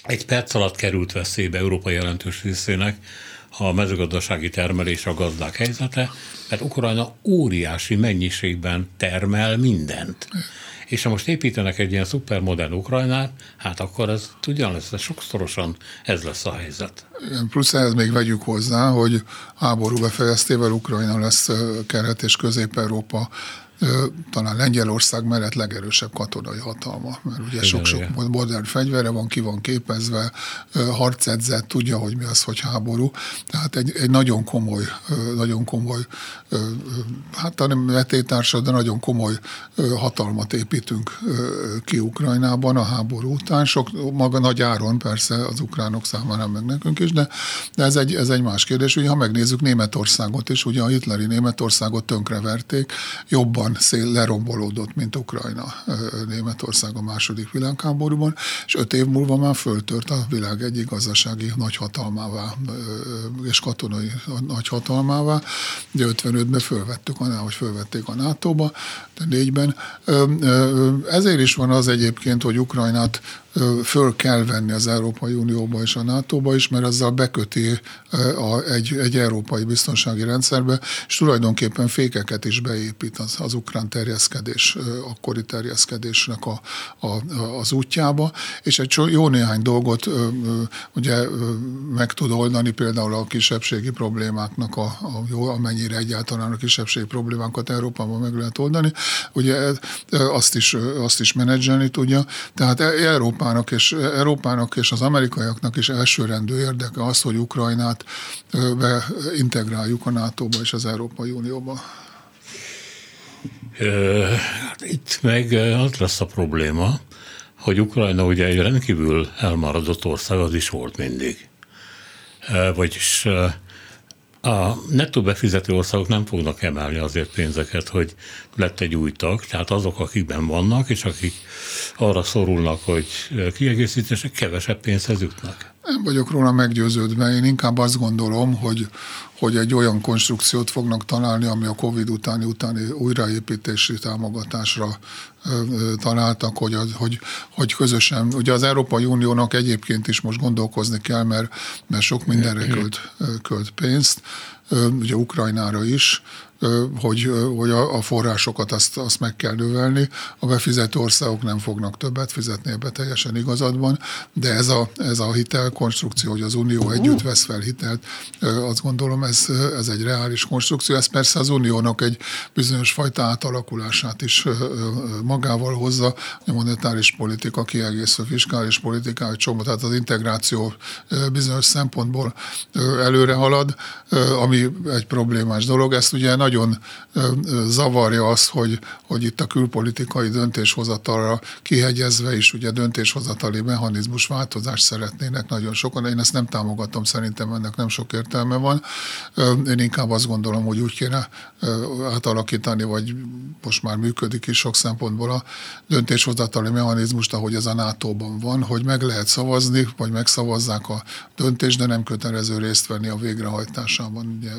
egy perc alatt került veszélybe Európa jelentős részének a mezőgazdasági termelés, a gazdák helyzete, mert Ukrajna óriási mennyiségben termel mindent. És ha most építenek egy ilyen szupermodern Ukrajnát, hát akkor ez tudjan lesz, sokszorosan ez lesz a helyzet. Plusz ehhez még vegyük hozzá, hogy háború befejeztével Ukrajna lesz Kelet- és Közép-Európa talán Lengyelország mellett legerősebb katonai hatalma, mert ugye sok-sok modern fegyvere van, ki van képezve, harcedzett, tudja, hogy mi az, hogy háború. Tehát egy, egy nagyon komoly, nagyon komoly, hát nem vetétársa, de nagyon komoly hatalmat építünk ki Ukrajnában a háború után. Sok, maga nagy áron persze az ukránok számára, meg nekünk is, de, de ez, egy, ez egy más kérdés. Ugye, ha megnézzük Németországot is, ugye a hitleri Németországot tönkreverték, jobban jobban szél lerombolódott, mint Ukrajna, Németország a második világháborúban, és öt év múlva már föltört a világ egyik gazdasági nagyhatalmává és katonai nagyhatalmává. Ugye 55-ben fölvettük, hogy fölvették a NATO-ba, de négyben. Ezért is van az egyébként, hogy Ukrajnát föl kell venni az Európai Unióba és a NATO-ba is, mert azzal beköti a, egy, egy európai biztonsági rendszerbe, és tulajdonképpen fékeket is beépít az, az ukrán terjeszkedés, akkori terjeszkedésnek a, a, az útjába, és egy jó néhány dolgot ugye meg tud oldani, például a kisebbségi problémáknak, a, a jó, amennyire egyáltalán a kisebbségi problémákat Európában meg lehet oldani, ugye azt is, azt is menedzselni tudja, tehát e, Európa Európának és, Európának és az amerikaiaknak is elsőrendű érdeke az, hogy Ukrajnát beintegráljuk a NATO-ba és az Európai Unióba. Hát itt meg az lesz a probléma, hogy Ukrajna ugye egy rendkívül elmaradott ország, az is volt mindig. Vagyis a nettó befizető országok nem fognak emelni azért pénzeket, hogy lett egy új tag, tehát azok, akikben vannak, és akik arra szorulnak, hogy kiegészítések, kevesebb pénzhez jutnak. Nem vagyok róla meggyőződve, én inkább azt gondolom, hogy, hogy egy olyan konstrukciót fognak találni, ami a Covid utáni, utáni újraépítési támogatásra találtak, hogy, hogy, hogy közösen, ugye az Európai Uniónak egyébként is most gondolkozni kell, mert, mert sok mindenre költ, költ pénzt, ugye Ukrajnára is, hogy, hogy a forrásokat azt, azt meg kell növelni. A befizető országok nem fognak többet fizetni, ebbe teljesen igazad van, de ez a, ez a hitelkonstrukció, hogy az Unió együtt vesz fel hitelt, azt gondolom ez, ez egy reális konstrukció. Ez persze az Uniónak egy bizonyos fajta átalakulását is magával hozza, a monetáris politika kiegészítő fiskális politika, egy csomó, tehát az integráció bizonyos szempontból előre halad, ami egy problémás dolog. Ezt ugye nagyon zavarja az, hogy, hogy itt a külpolitikai döntéshozatalra kihegyezve is ugye döntéshozatali mechanizmus változást szeretnének nagyon sokan. Én ezt nem támogatom, szerintem ennek nem sok értelme van. Én inkább azt gondolom, hogy úgy kéne átalakítani, vagy most már működik is sok szempontból a döntéshozatali mechanizmust, ahogy ez a NATO-ban van, hogy meg lehet szavazni, vagy megszavazzák a döntést, de nem kötelező részt venni a végrehajtásában. Ugye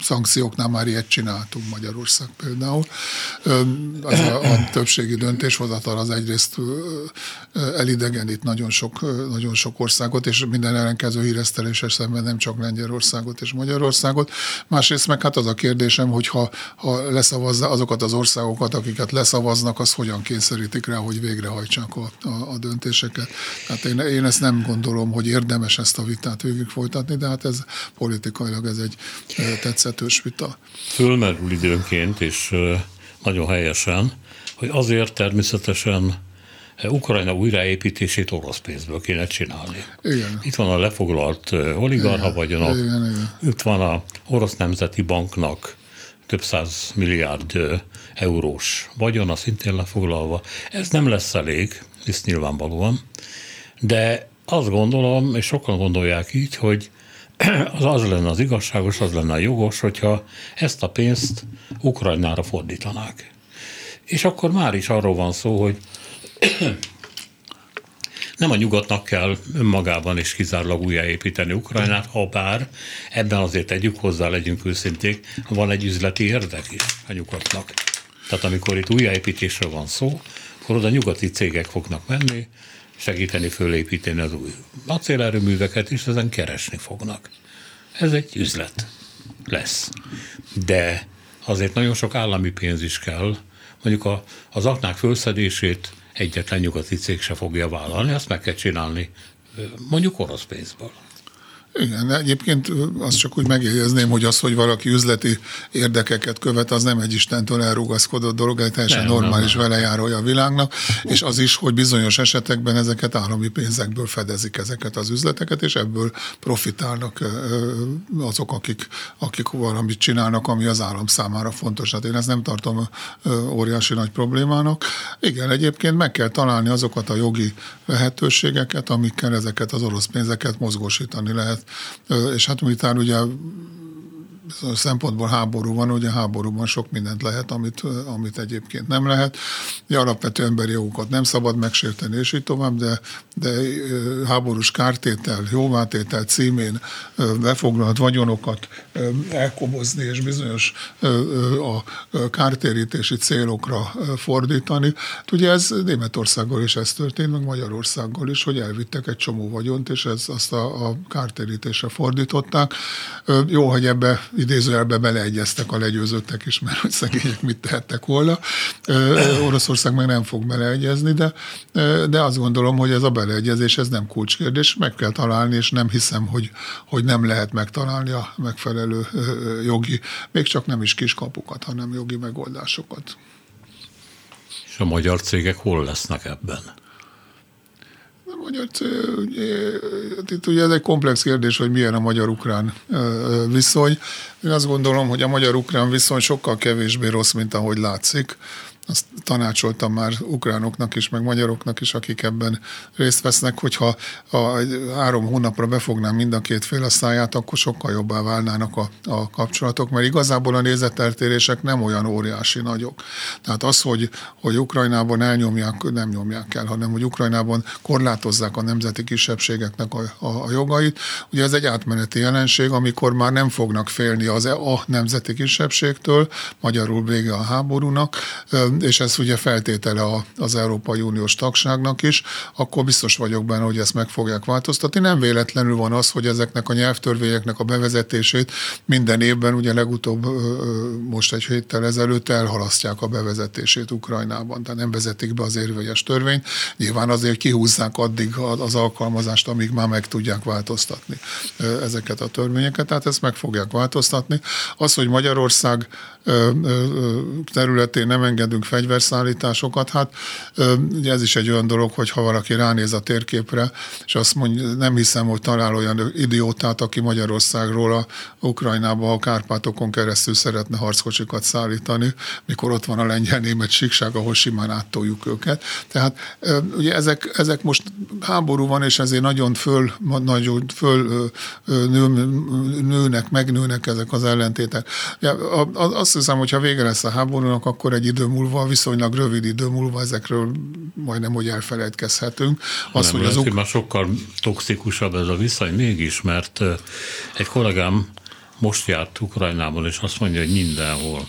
szankcióknál már ilyet csináltunk Magyarország például. Az a, a többségi döntéshozatal az egyrészt elidegenít nagyon sok, nagyon sok országot, és minden ellenkező híreszteléses szemben nem csak Lengyelországot és Magyarországot. Másrészt meg hát az a kérdésem, hogy ha, ha leszavazza azokat az országokat, akiket leszavaznak, az hogyan kényszerítik rá, hogy végrehajtsák a, a, a döntéseket. Hát én, én ezt nem gondolom, hogy érdemes ezt a vitát végig folytatni, de hát ez politikailag ez egy tetszetős vita. Fölmerül időnként, és nagyon helyesen, hogy azért természetesen Ukrajna újraépítését orosz pénzből kéne csinálni. Igen. Itt van a lefoglalt oligarha vagyonok, igen, igen. itt van a Orosz Nemzeti Banknak több száz milliárd eurós vagyona szintén lefoglalva. Ez nem lesz elég, ez nyilvánvalóan, de azt gondolom, és sokan gondolják így, hogy [CLEARS THROAT] az az lenne az igazságos, az lenne a jogos, hogyha ezt a pénzt Ukrajnára fordítanák. És akkor már is arról van szó, hogy [CLEARS THROAT] nem a nyugatnak kell önmagában is kizárólag újjáépíteni Ukrajnát, ha bár ebben azért tegyük hozzá, legyünk őszinték, van egy üzleti érdek is a nyugatnak. Tehát amikor itt újjáépítésről van szó, akkor oda nyugati cégek fognak menni, segíteni fölépíteni az új acélerőműveket, és ezen keresni fognak. Ez egy üzlet lesz. De azért nagyon sok állami pénz is kell, mondjuk a, az aknák fölszedését egyetlen nyugati cég se fogja vállalni, azt meg kell csinálni mondjuk orosz pénzből. Igen, egyébként azt csak úgy megjegyezném, hogy az, hogy valaki üzleti érdekeket követ, az nem egy Istentől elrugaszkodott dolog, egy teljesen nem, normális nem, nem. velejárója a világnak, és az is, hogy bizonyos esetekben ezeket állami pénzekből fedezik ezeket az üzleteket, és ebből profitálnak azok, akik, akik valamit csinálnak, ami az állam számára fontos. Hát én ezt nem tartom óriási nagy problémának. Igen, egyébként meg kell találni azokat a jogi lehetőségeket, amikkel ezeket az orosz pénzeket mozgósítani lehet és hát miután ugye szempontból háború van, ugye háborúban sok mindent lehet, amit, amit egyébként nem lehet. Ugye alapvető emberi jogokat nem szabad megsérteni, és így tovább, de, de háborús kártétel, jóvátétel címén befoglalt vagyonokat elkobozni, és bizonyos a kártérítési célokra fordítani. Hát ugye ez Németországgal is ez történt, meg Magyarországgal is, hogy elvittek egy csomó vagyont, és ez, azt a, a kártérítésre fordították. Jó, hogy ebbe idézőjelbe beleegyeztek a legyőzöttek is, mert hogy szegények mit tehettek volna. Oroszország meg nem fog beleegyezni, de, de azt gondolom, hogy ez a beleegyezés ez nem kulcskérdés, meg kell találni, és nem hiszem, hogy, hogy nem lehet megtalálni a megfelelő jogi, még csak nem is kiskapukat, hanem jogi megoldásokat. És a magyar cégek hol lesznek ebben? Magyar itt ugye ez egy komplex kérdés, hogy milyen a magyar-ukrán viszony. Én azt gondolom, hogy a magyar-ukrán viszony sokkal kevésbé rossz, mint ahogy látszik azt tanácsoltam már ukránoknak is, meg magyaroknak is, akik ebben részt vesznek, hogyha a három hónapra befognám mind a két fél a száját, akkor sokkal jobbá válnának a, a kapcsolatok, mert igazából a nézeteltérések nem olyan óriási nagyok. Tehát az, hogy, hogy Ukrajnában elnyomják, nem nyomják el, hanem hogy Ukrajnában korlátozzák a nemzeti kisebbségeknek a, a, a jogait, ugye ez egy átmeneti jelenség, amikor már nem fognak félni az a nemzeti kisebbségtől, magyarul vége a háborúnak, és ez ugye feltétele az Európai Uniós tagságnak is, akkor biztos vagyok benne, hogy ezt meg fogják változtatni. Nem véletlenül van az, hogy ezeknek a nyelvtörvényeknek a bevezetését minden évben, ugye legutóbb most egy héttel ezelőtt elhalasztják a bevezetését Ukrajnában, tehát nem vezetik be az érvényes törvényt. Nyilván azért kihúzzák addig az alkalmazást, amíg már meg tudják változtatni ezeket a törvényeket, tehát ezt meg fogják változtatni. Az, hogy Magyarország területén nem engedünk fegyverszállításokat, hát ugye ez is egy olyan dolog, hogy ha valaki ránéz a térképre, és azt mondja, nem hiszem, hogy talál olyan idiótát, aki Magyarországról a Ukrajnába a Kárpátokon keresztül szeretne harckocsikat szállítani, mikor ott van a lengyel-német síkság, ahol simán áttoljuk őket. Tehát ugye ezek, ezek most háború van, és ezért nagyon föl, nagyon föl nő, nőnek, megnőnek ezek az ellentétek. Azt hiszem, hogy ha vége lesz a háborúnak, akkor egy idő múlva, viszonylag rövid idő múlva ezekről majdnem, hogy elfelejtkezhetünk. Az, Nem, hogy az uk- már sokkal toxikusabb ez a viszony mégis, mert egy kollégám most járt Ukrajnában, és azt mondja, hogy mindenhol.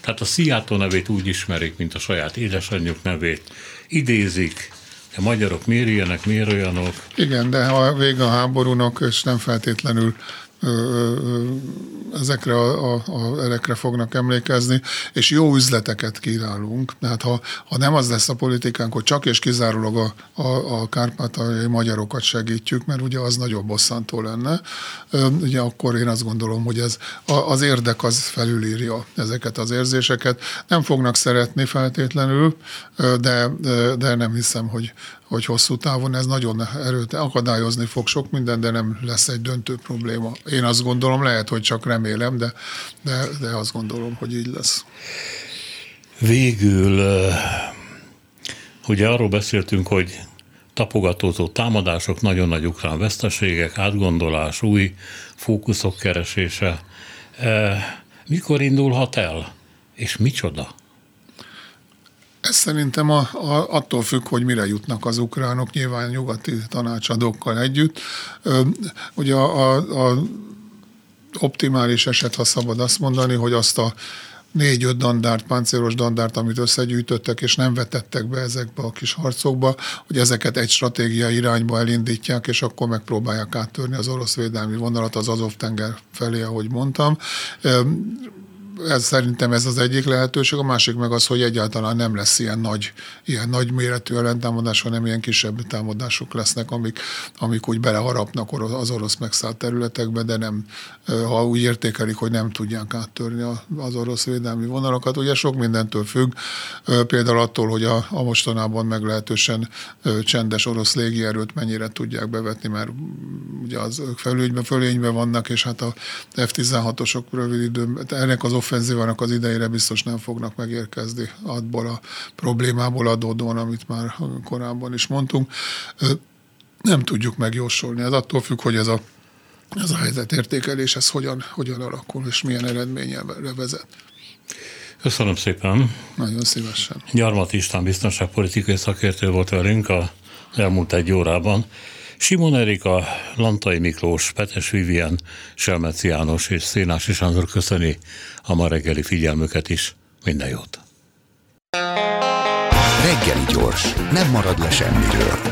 Tehát a Szijjátó nevét úgy ismerik, mint a saját édesanyjuk nevét. Idézik, a magyarok miért ilyenek, miért olyanok? Igen, de ha vége a háborúnak, és nem feltétlenül ezekre a, a, a erekre fognak emlékezni, és jó üzleteket kínálunk. Tehát ha, ha nem az lesz a politikánk, hogy csak és kizárólag a, a, a kárpátaljai magyarokat segítjük, mert ugye az nagyobb bosszantó lenne, ugye akkor én azt gondolom, hogy ez az érdek az felülírja ezeket az érzéseket. Nem fognak szeretni feltétlenül, de, de nem hiszem, hogy, hogy hosszú távon ez nagyon erőt akadályozni fog sok minden, de nem lesz egy döntő probléma. Én azt gondolom, lehet, hogy csak remélem, de, de, de azt gondolom, hogy így lesz. Végül, ugye arról beszéltünk, hogy tapogatózó támadások, nagyon nagy ukrán veszteségek, átgondolás, új fókuszok keresése. Mikor indulhat el? És micsoda? Ez szerintem a, a, attól függ, hogy mire jutnak az ukránok, nyilván nyugati tanácsadókkal együtt. Ugye a, a, a optimális eset, ha szabad azt mondani, hogy azt a négy-öt dandárt, páncélos dandárt, amit összegyűjtöttek, és nem vetettek be ezekbe a kis harcokba, hogy ezeket egy stratégia irányba elindítják, és akkor megpróbálják áttörni az orosz védelmi vonalat az Azov-tenger felé, ahogy mondtam ez szerintem ez az egyik lehetőség, a másik meg az, hogy egyáltalán nem lesz ilyen nagy, ilyen nagy méretű ellentámadás, hanem ilyen kisebb támadások lesznek, amik, amik úgy beleharapnak az orosz megszállt területekbe, de nem, ha úgy értékelik, hogy nem tudják áttörni az orosz védelmi vonalakat. Ugye sok mindentől függ, például attól, hogy a, a mostanában meglehetősen csendes orosz légierőt mennyire tudják bevetni, mert ugye az felülényben, fölényben vannak, és hát a F-16-osok rövid időben, ennek az offenzívának az idejére biztos nem fognak megérkezni abból a problémából adódóan, amit már korábban is mondtunk. Nem tudjuk megjósolni. Ez attól függ, hogy ez a, ez a helyzetértékelés, ez hogyan, hogyan alakul, és milyen eredményre vezet. Köszönöm szépen. Nagyon szívesen. Gyarmat István biztonságpolitikai szakértő volt velünk a elmúlt egy órában. Simon Erika, Lantai Miklós, Petes Vivien, Selmeci János és Szénás Sándor köszöni a ma reggeli figyelmüket is. Minden jót! Reggeli gyors, nem marad le semmiről.